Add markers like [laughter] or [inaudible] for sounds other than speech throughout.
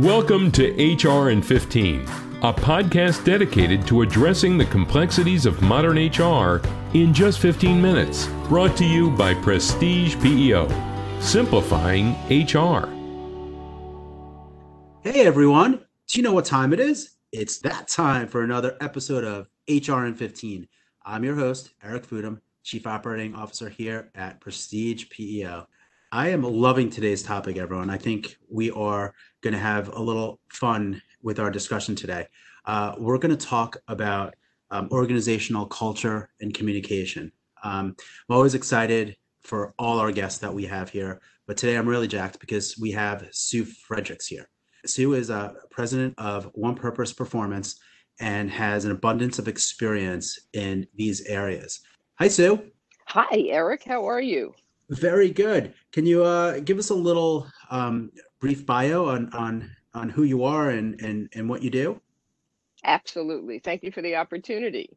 Welcome to HR in 15, a podcast dedicated to addressing the complexities of modern HR in just 15 minutes. Brought to you by Prestige PEO, simplifying HR. Hey everyone, do you know what time it is? It's that time for another episode of HR in 15. I'm your host, Eric Fudum, Chief Operating Officer here at Prestige PEO. I am loving today's topic, everyone. I think we are going to have a little fun with our discussion today. Uh, we're going to talk about um, organizational culture and communication. Um, I'm always excited for all our guests that we have here, but today I'm really jacked because we have Sue Fredericks here. Sue is a president of One Purpose Performance and has an abundance of experience in these areas. Hi, Sue. Hi, Eric. How are you? Very good. Can you uh, give us a little um, brief bio on on on who you are and and and what you do? Absolutely. Thank you for the opportunity.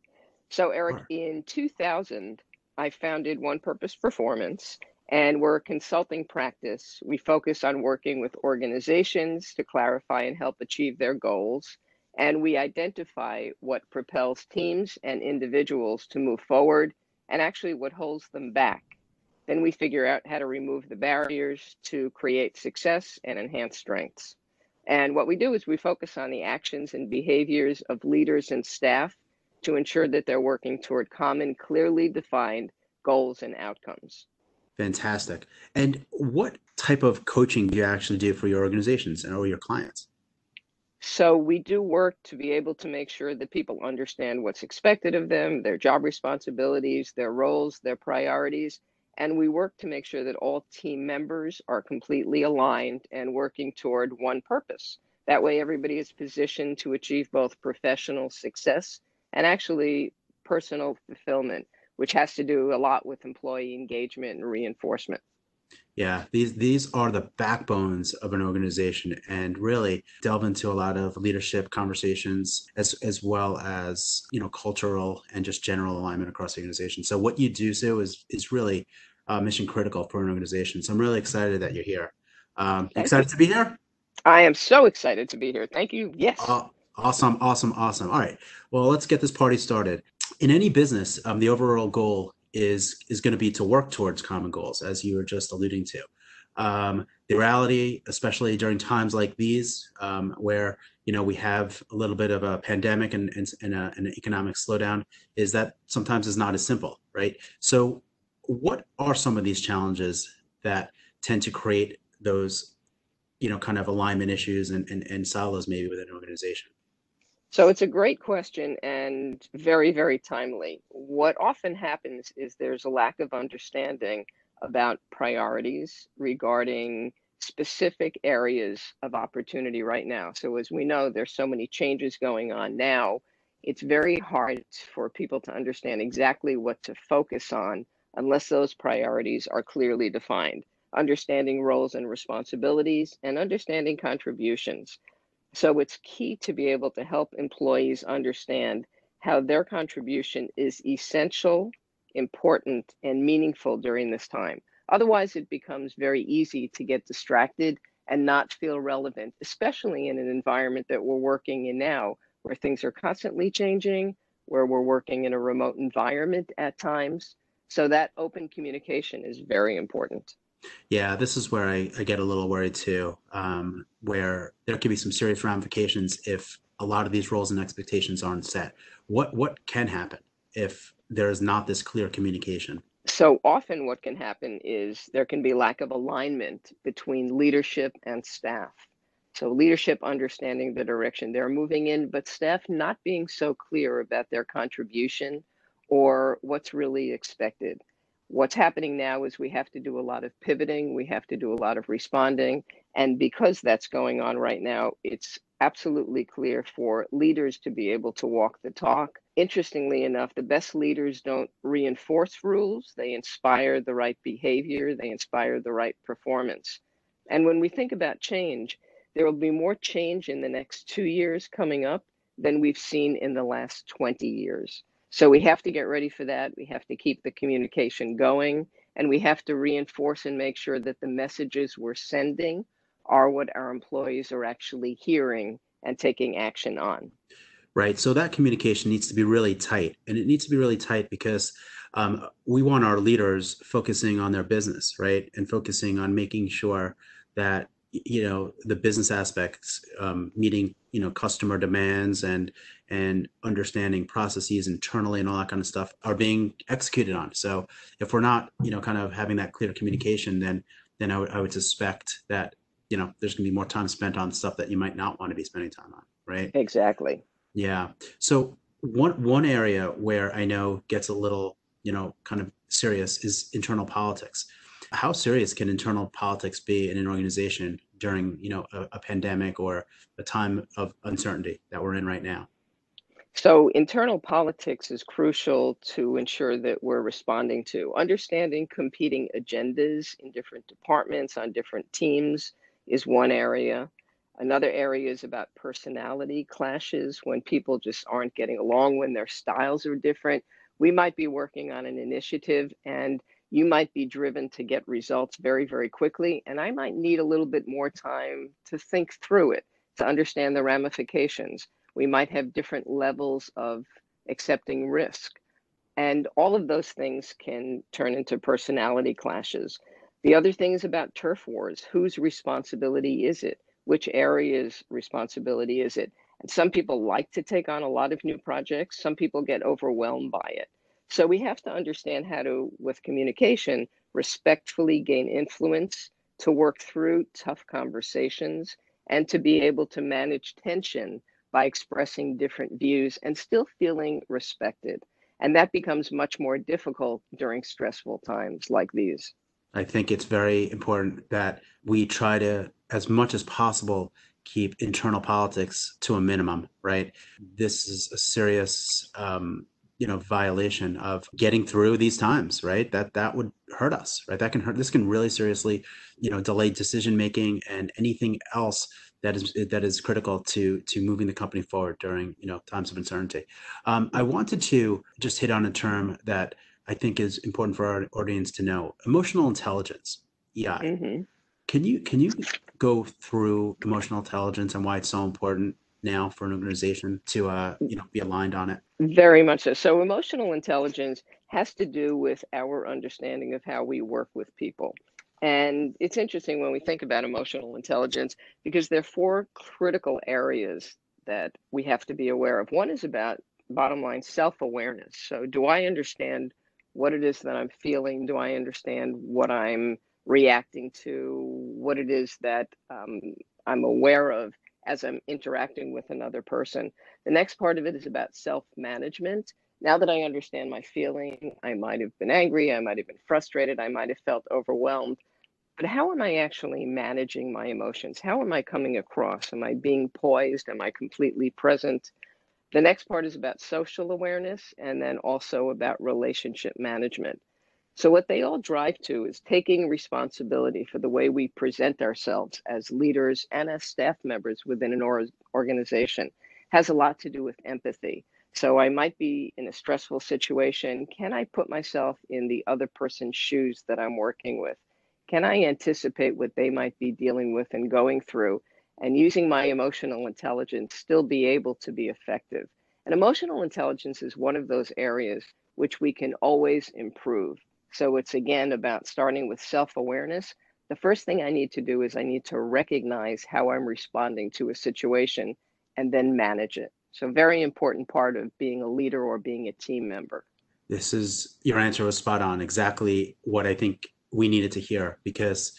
So, Eric, sure. in 2000, I founded One Purpose Performance, and we're a consulting practice. We focus on working with organizations to clarify and help achieve their goals. And we identify what propels teams and individuals to move forward and actually what holds them back. Then we figure out how to remove the barriers to create success and enhance strengths. And what we do is we focus on the actions and behaviors of leaders and staff to ensure that they're working toward common, clearly defined goals and outcomes. Fantastic. And what type of coaching do you actually do for your organizations and or your clients? So we do work to be able to make sure that people understand what's expected of them, their job responsibilities, their roles, their priorities, and we work to make sure that all team members are completely aligned and working toward one purpose. That way, everybody is positioned to achieve both professional success and actually personal fulfillment, which has to do a lot with employee engagement and reinforcement. Yeah, these these are the backbones of an organization, and really delve into a lot of leadership conversations, as as well as you know cultural and just general alignment across the organization. So what you do, so is is really uh, mission critical for an organization. So I'm really excited that you're here. Um, excited you. to be here? I am so excited to be here. Thank you. Yes. Uh, awesome, awesome, awesome. All right. Well, let's get this party started. In any business, um, the overall goal is is going to be to work towards common goals, as you were just alluding to. Um, the reality, especially during times like these, um, where you know we have a little bit of a pandemic and, and, and, a, and, an economic slowdown, is that sometimes is not as simple, right? So, what are some of these challenges that tend to create those you know kind of alignment issues and, and, and silos maybe within an organization? So it's a great question and very very timely. What often happens is there's a lack of understanding about priorities regarding specific areas of opportunity right now. So as we know there's so many changes going on now. It's very hard for people to understand exactly what to focus on unless those priorities are clearly defined, understanding roles and responsibilities, and understanding contributions. So it's key to be able to help employees understand how their contribution is essential, important, and meaningful during this time. Otherwise, it becomes very easy to get distracted and not feel relevant, especially in an environment that we're working in now, where things are constantly changing, where we're working in a remote environment at times. So that open communication is very important. Yeah, this is where I, I get a little worried too, um, where there could be some serious ramifications if a lot of these roles and expectations aren't set. What what can happen if there is not this clear communication? So often, what can happen is there can be lack of alignment between leadership and staff. So leadership understanding the direction they're moving in, but staff not being so clear about their contribution or what's really expected. What's happening now is we have to do a lot of pivoting, we have to do a lot of responding. And because that's going on right now, it's absolutely clear for leaders to be able to walk the talk. Interestingly enough, the best leaders don't reinforce rules, they inspire the right behavior, they inspire the right performance. And when we think about change, there will be more change in the next two years coming up than we've seen in the last 20 years. So we have to get ready for that. We have to keep the communication going and we have to reinforce and make sure that the messages we're sending are what our employees are actually hearing and taking action on. Right. So that communication needs to be really tight. And it needs to be really tight because um, we want our leaders focusing on their business, right? And focusing on making sure that you know the business aspects um, meeting you know customer demands and and understanding processes internally and all that kind of stuff are being executed on. So if we're not you know kind of having that clear communication then then i would, I would suspect that you know there's going to be more time spent on stuff that you might not want to be spending time on right? Exactly. Yeah. So one one area where i know gets a little you know kind of serious is internal politics. How serious can internal politics be in an organization during you know a, a pandemic or a time of uncertainty that we're in right now. So internal politics is crucial to ensure that we're responding to understanding competing agendas in different departments on different teams is one area. Another area is about personality clashes when people just aren't getting along when their styles are different. We might be working on an initiative and you might be driven to get results very, very quickly. And I might need a little bit more time to think through it, to understand the ramifications. We might have different levels of accepting risk. And all of those things can turn into personality clashes. The other thing is about turf wars. Whose responsibility is it? Which area's responsibility is it? And some people like to take on a lot of new projects. Some people get overwhelmed by it. So we have to understand how to, with communication, respectfully gain influence, to work through tough conversations, and to be able to manage tension by expressing different views and still feeling respected. And that becomes much more difficult during stressful times like these. I think it's very important that we try to, as much as possible, keep internal politics to a minimum, right? This is a serious um, you know violation of getting through these times right? That that would hurt us right? That can hurt this can really seriously you know delay decision making and anything else that is that is critical to to moving the company forward during you know times of uncertainty. Um, i wanted to just hit on a term that i think is important for our audience to know emotional intelligence ei mm-hmm. can you can you go through emotional intelligence and why it's so important now for an organization to uh, you know be aligned on it. Very much so. So emotional intelligence has to do with our understanding of how we work with people. And it's interesting when we think about emotional intelligence because there are four critical areas that we have to be aware of. One is about bottom line self-awareness. So do i understand what it is that i'm feeling? Do i understand what i'm reacting to? What it is that um, i'm aware of as I'm interacting with another person. The next part of it is about self management. Now that I understand my feeling, I might have been angry, I might have been frustrated, I might have felt overwhelmed. But how am I actually managing my emotions? How am I coming across? Am I being poised? Am I completely present? The next part is about social awareness and then also about relationship management. So, what they all drive to is taking responsibility for the way we present ourselves as leaders and as staff members within an or- organization. Has a lot to do with empathy. So, I might be in a stressful situation. Can I put myself in the other person's shoes that I'm working with? Can I anticipate what they might be dealing with and going through? And using my emotional intelligence, still be able to be effective. And emotional intelligence is one of those areas which we can always improve. So it's again about starting with self awareness. The first thing I need to do is I need to recognize how I'm responding to a situation and then manage it. So, very important part of being a leader or being a team member. This is your answer was spot on. Exactly what I think we needed to hear because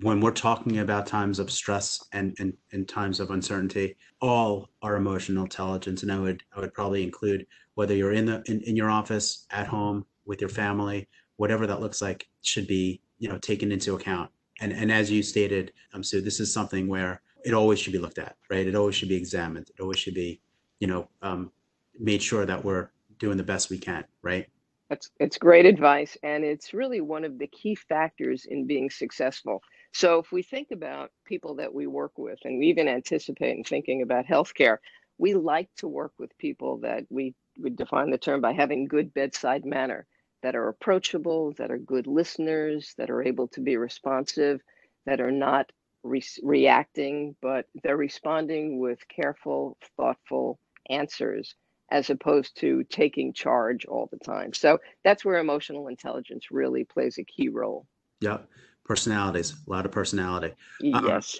when we're talking about times of stress and, and, and times of uncertainty, all our emotional intelligence, and I would I would probably include whether you're in the in, in your office, at home, with your family, whatever that looks like should be you know taken into account. And and as you stated um so this is something where it always should be looked at right? It always should be examined. It always should be you know um made sure that we're doing the best we can right? That's it's great advice and it's really one of the key factors in being successful. So if we think about people that we work with and we even anticipate in thinking about healthcare we like to work with people that we would define the term by having good bedside manner that are approachable, that are good listeners, that are able to be responsive, that are not re- reacting, but they're responding with careful, thoughtful answers as opposed to taking charge all the time. So that's where emotional intelligence really plays a key role. Yep. Personalities, a lot of personality. Uh, yes.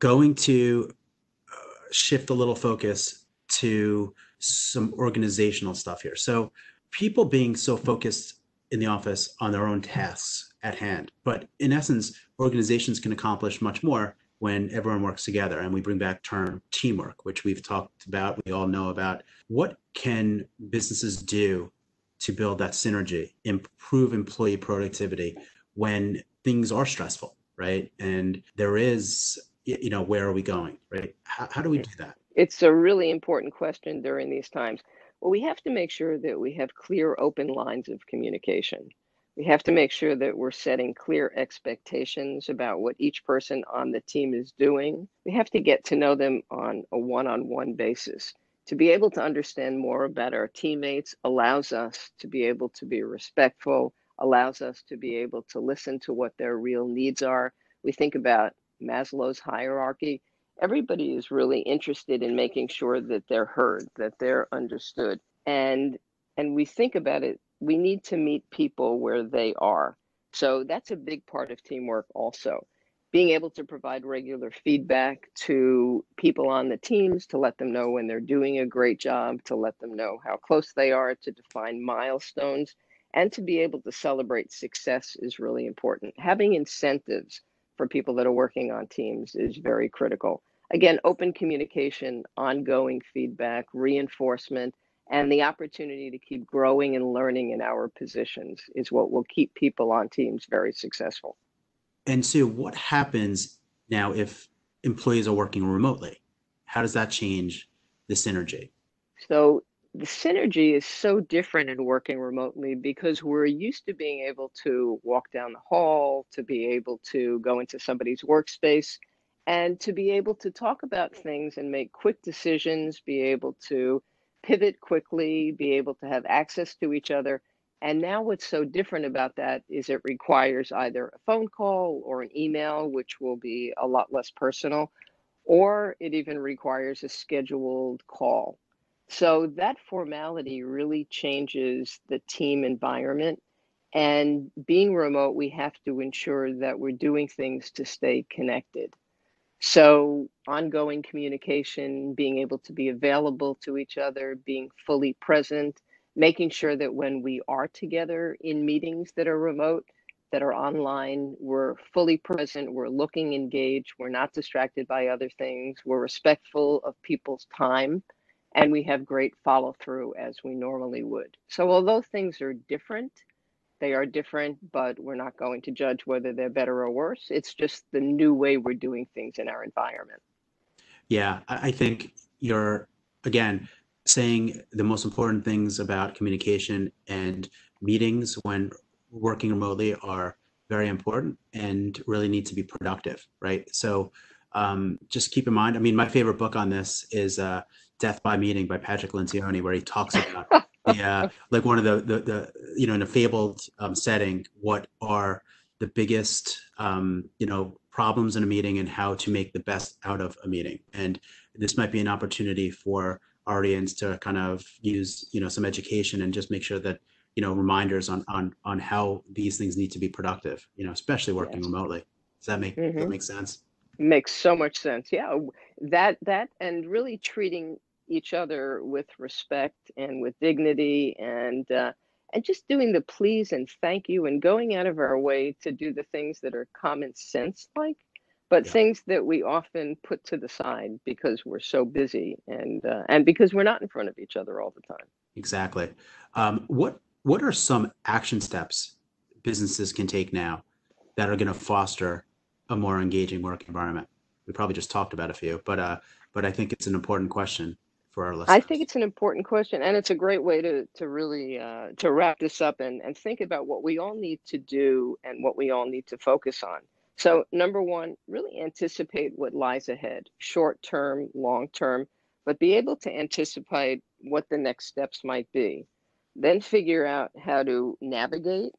Going to uh, shift a little focus to some organizational stuff here. So people being so focused in the office on their own tasks at hand. But in essence, organizations can accomplish much more when everyone works together and we bring back term teamwork, which we've talked about, we all know about. What can businesses do to build that synergy, improve employee productivity when things are stressful, right? And there is, you know, where are we going, right? How, how do we do that? It's a really important question during these times. Well, we have to make sure that we have clear, open lines of communication. We have to make sure that we're setting clear expectations about what each person on the team is doing. We have to get to know them on a one on one basis. To be able to understand more about our teammates allows us to be able to be respectful, allows us to be able to listen to what their real needs are. We think about Maslow's hierarchy everybody is really interested in making sure that they're heard, that they're understood. And and we think about it, we need to meet people where they are. So that's a big part of teamwork also. Being able to provide regular feedback to people on the teams to let them know when they're doing a great job, to let them know how close they are, to define milestones, and to be able to celebrate success is really important. Having incentives for people that are working on teams is very critical. Again, open communication, ongoing feedback, reinforcement, and the opportunity to keep growing and learning in our positions is what will keep people on teams very successful. And Sue, what happens now if employees are working remotely? How does that change the synergy? So the synergy is so different in working remotely because we're used to being able to walk down the hall, to be able to go into somebody's workspace, and to be able to talk about things and make quick decisions, be able to pivot quickly, be able to have access to each other. And now, what's so different about that is it requires either a phone call or an email, which will be a lot less personal, or it even requires a scheduled call. So that formality really changes the team environment. And being remote, we have to ensure that we're doing things to stay connected. So, ongoing communication, being able to be available to each other, being fully present, making sure that when we are together in meetings that are remote, that are online, we're fully present, we're looking engaged, we're not distracted by other things, we're respectful of people's time and we have great follow through as we normally would. So, although things are different, they are different, but we're not going to judge whether they're better or worse. It's just the new way we're doing things in our environment. Yeah, I think you're, again, saying the most important things about communication and meetings when working remotely are very important and really need to be productive, right? So, um, just keep in mind. I mean, my favorite book on this is uh, Death by Meeting by Patrick Lencioni, where he talks [laughs] about yeah, like one of the, the the you know in a fabled um, setting, what are the biggest um, you know problems in a meeting and how to make the best out of a meeting. And this might be an opportunity for our audience to kind of use you know some education and just make sure that you know reminders on on on how these things need to be productive. You know, especially working yes. remotely. Does that make mm-hmm. that make sense? Makes so much sense. Yeah, that that and really treating each other with respect and with dignity and uh, and just doing the please and thank you and going out of our way to do the things that are common sense like but yeah. things that we often put to the side because we're so busy and uh, and because we're not in front of each other all the time exactly um, what what are some action steps businesses can take now that are going to foster a more engaging work environment we probably just talked about a few but uh but i think it's an important question for our listeners? I think it's an important question, and it's a great way to to really uh, to wrap this up and and think about what we all need to do and what we all need to focus on. So, number one, really anticipate what lies ahead, short term, long term, but be able to anticipate what the next steps might be. Then figure out how to navigate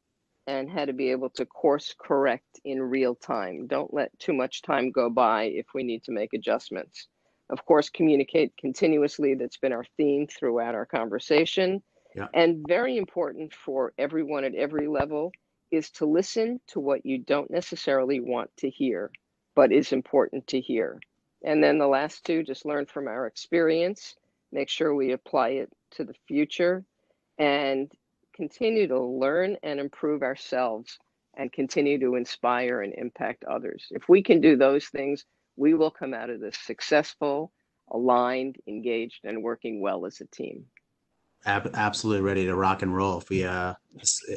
and how to be able to course correct in real time. Don't let too much time go by if we need to make adjustments. Of course, communicate continuously. That's been our theme throughout our conversation. Yeah. And very important for everyone at every level is to listen to what you don't necessarily want to hear, but is important to hear. And then the last two, just learn from our experience, make sure we apply it to the future, and continue to learn and improve ourselves and continue to inspire and impact others. If we can do those things, we will come out of this successful, aligned, engaged, and working well as a team. Ab- absolutely ready to rock and roll. If we, uh,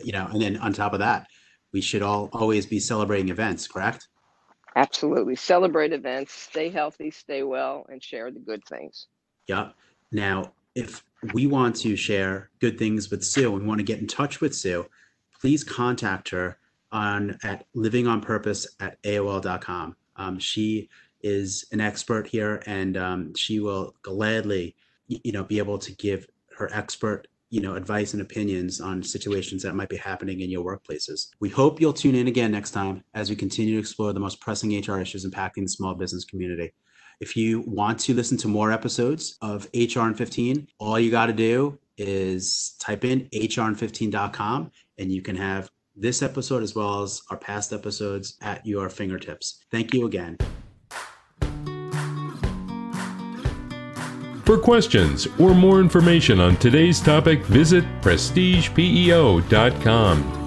you know, and then on top of that, we should all always be celebrating events, correct? Absolutely. Celebrate events, stay healthy, stay well, and share the good things. Yep. Now, if we want to share good things with Sue and want to get in touch with Sue, please contact her on at livingonpurpose at AOL.com. Um, she is an expert here and um, she will gladly, you know, be able to give her expert you know advice and opinions on situations that might be happening in your workplaces. We hope you'll tune in again next time as we continue to explore the most pressing HR issues impacting the small business community. If you want to listen to more episodes of HR in 15, all you got to do is type in hrn15.com and you can have this episode as well as our past episodes at your fingertips. Thank you again. For questions or more information on today's topic, visit prestigepeo.com.